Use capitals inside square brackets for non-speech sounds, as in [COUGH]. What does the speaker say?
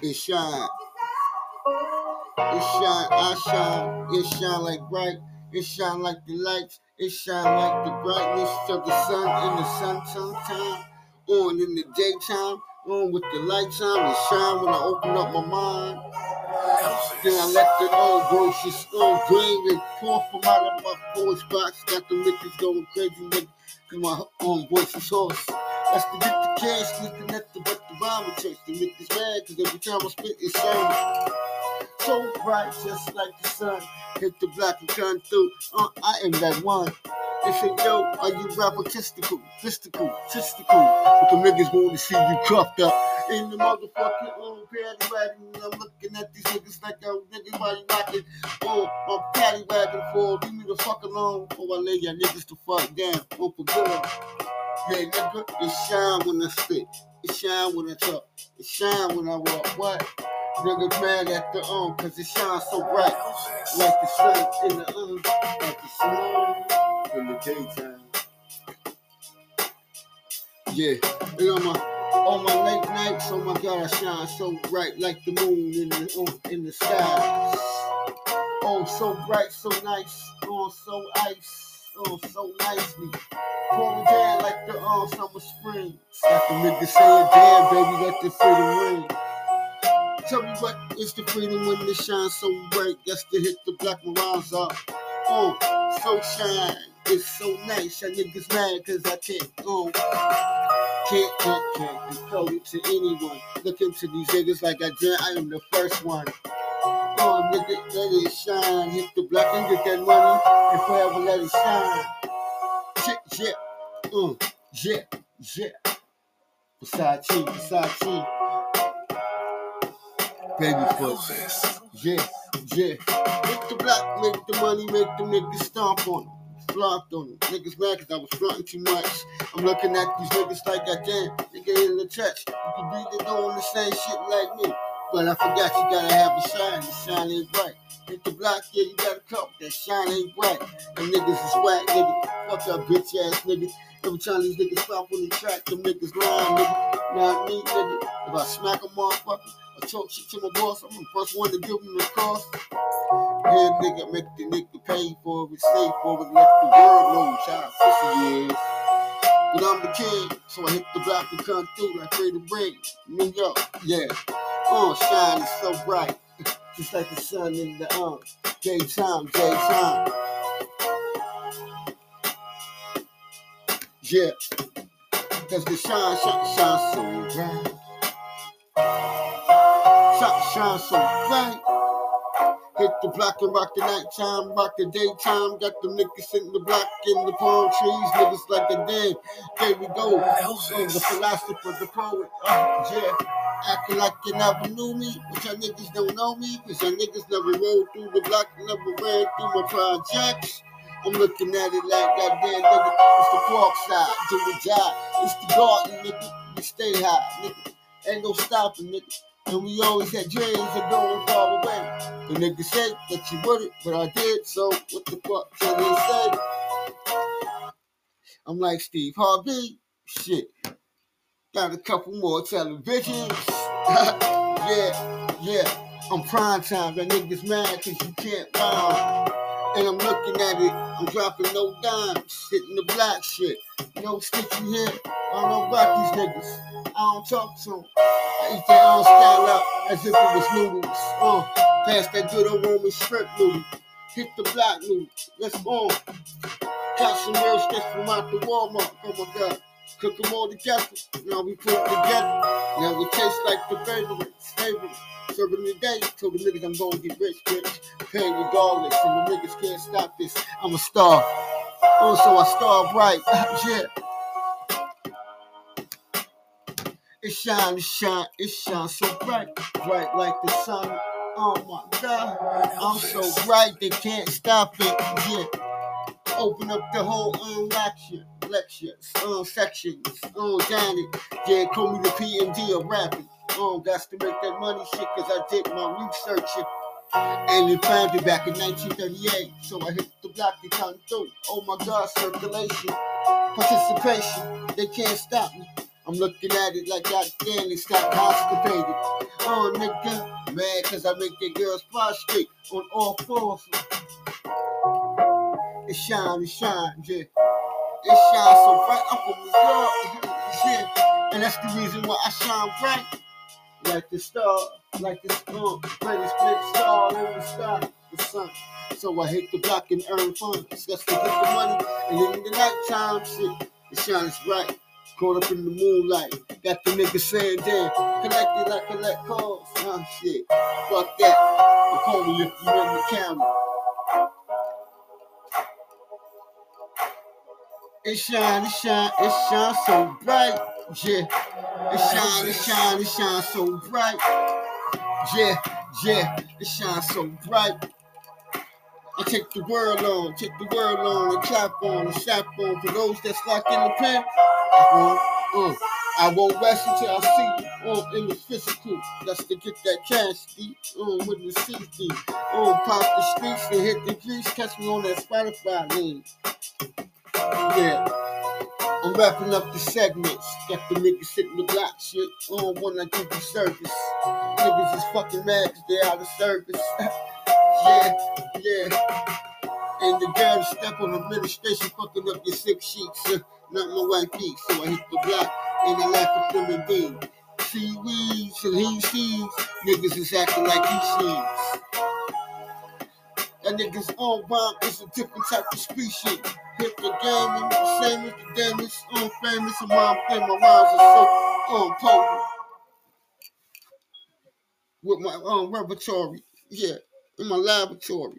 It shine. It shine, I shine. It shine like bright. It shine like the lights. It shine like the brightness of the sun in the sun time. On in the daytime. On with the lights on. It shine when I open up my mind. Then I let the old groceries on green and pour from out of my voice box. Got the liquors going crazy. Cause my own voice is hoarse. That's to get the cash, looking at the but the rhyme church. The niggas mad, cause every time I spit it's shiny. So bright, just like the sun. Hit the block and turn through. Uh, I am that one. They say, yo, are you rapper testicle, mystical, testical? But the niggas want to see you cuffed up in the motherfucking old paddy wagon. I'm looking at these niggas like, yo, niggas, why you? Oh, my paddy wagon for leave me the fuck alone before I lay your niggas the fuck down. Oh, for Yeah, nigga, it shine when I spit. It shine when I talk. It shine when I walk. What? Niggas mad at the um, cause it shines so bright. Like the sun in the um, like the sun in the daytime. Yeah, and on my on my late nights, oh my god, I shine so bright like the moon in the um, in the sky. Oh, so bright, so nice, oh, so ice, oh, so nicely. Pouring down like the um, summer spring. Got the niggas saying, damn, baby, got the freedom ring. Tell me what is the freedom when it shines so bright? That's to hit the black mirage up. Oh, so shine. It's so nice. Y'all niggas mad cause I can't go. can't can't can't be coded to anyone. Look into these niggas like I did, I am the first one. Oh nigga, let it shine. Hit the block and get that money and forever let it shine. Yeah, yeah, uh, yeah, yeah. Versace, Versace. Baby foot. Yeah, yeah. Hit the block, make the money, make the niggas stomp on them. Flopped on them. Niggas mad cause I was fronting too much. I'm looking at these niggas like I damn, nigga in the touch. You can be doing the same shit like me. But I forgot you gotta have a shine, the shine ain't bright. Hit the block, yeah, you gotta cup, that shine ain't bright. And niggas is whack, nigga. Fuck up, bitch ass nigga. Every time these niggas stop on the track, them niggas lying, nigga. Not me, nigga. If I smack a motherfucker, I talk shit to my boss, I'm the first one to give him the cost. Yeah, nigga, make the nigga pay for it, stay for it, let the world know how pussy is. But I'm the king, so I hit the block and come through like Freddie Bring, New York, yeah. Oh, shine so bright, just like the sun in the um, daytime, daytime. Yeah, cause the shine, shine, shine so bright. Shine, shine so bright. Hit the block and rock the nighttime, rock the daytime. Got them niggas in the block in the palm trees, niggas like a dead. There we go. Oh, the philosopher, the poet. Uh, yeah. Acting like you never knew me, but y'all niggas don't know me, cause y'all niggas never rode through the block, never ran through my projects. I'm looking at it like goddamn nigga, it's the park side, do the job. It's the garden, nigga, we stay high, nigga. Ain't no stopping, nigga. And we always had dreams of going far away. The nigga said that you wouldn't, but I did, so what the fuck can they say? I'm like Steve Harvey, shit. Got a couple more televisions. [LAUGHS] yeah, yeah. I'm prime time. That niggas mad cause you can't rhyme. And I'm looking at it, I'm dropping no dimes, hitting the black shit. No stitching here. I don't know about these niggas. I don't talk to them. I eat their own style up as if it was noodles. Uh, pass that good old Roman shrimp noodle. Hit the black noodle. Let's go. Got some real sticks from out the Walmart. Oh my god. Cook them all together. Now we put it together. Now we taste like the favorite. Favorite. Serving the day. Told the niggas I'm gonna get rich, bitch. Pay regardless. And the niggas can't stop this. I'm a star. Also, I star bright. [LAUGHS] yeah. It shine, it shine, it shine so bright, bright like the sun. Oh my God, I'm so bright they can't stop it. Yeah, open up the whole um, lecture, lectures, um, sections, um, Johnny. Yeah, call me the PMD of rapping. Um, got to make that money shit cause I did my research. And it founded back in 1938. So I hit the block to come through. Oh my God, circulation, participation, they can't stop me. I'm looking at it like goddamn, it's got constipated. Oh, nigga, mad cause I make your girls prostrate on all fours. It shine, it shine, yeah. It shines so bright. I'm from New York, yeah. And that's the reason why I shine bright. Like the star, like the uh, brightest big star in the sky, the sun. So I hit the block and earn funds. Just to get the money. And in the nighttime, shit, it shines bright. Caught up in the moonlight. Got the niggas saying, damn, connected like collect calls. Huh, shit. Fuck that. Call me if you in the county. It shine, it shine, it shine so bright. Yeah. It shine, it shine, it shine so bright. Yeah, yeah, it shines so bright. I take the world on, take the world on, and clap on, and slap on for those that's locked in the pen. Uh, uh, I won't rest until I see you uh, in the physical. That's to get that cash deep uh, with the CD. Uh, pop the streets and hit the grease. Catch me on that Spotify lane. Yeah. I'm wrapping up the segments. Got the niggas hitting the block shit. On when I give you service. Niggas is fucking mad cause they out of service. [LAUGHS] yeah, yeah. And the girl step on administration fucking up your sick sheets. Uh, not my white feet, so I hit the block and I laugh at them and beam. She weeds and he sees. Niggas is acting like he sees. That niggas on bomb is a different type of species. Hit the game and the same as the damage. On famous and mom and my rhymes are so on potent. With my own repertory, yeah, in my laboratory.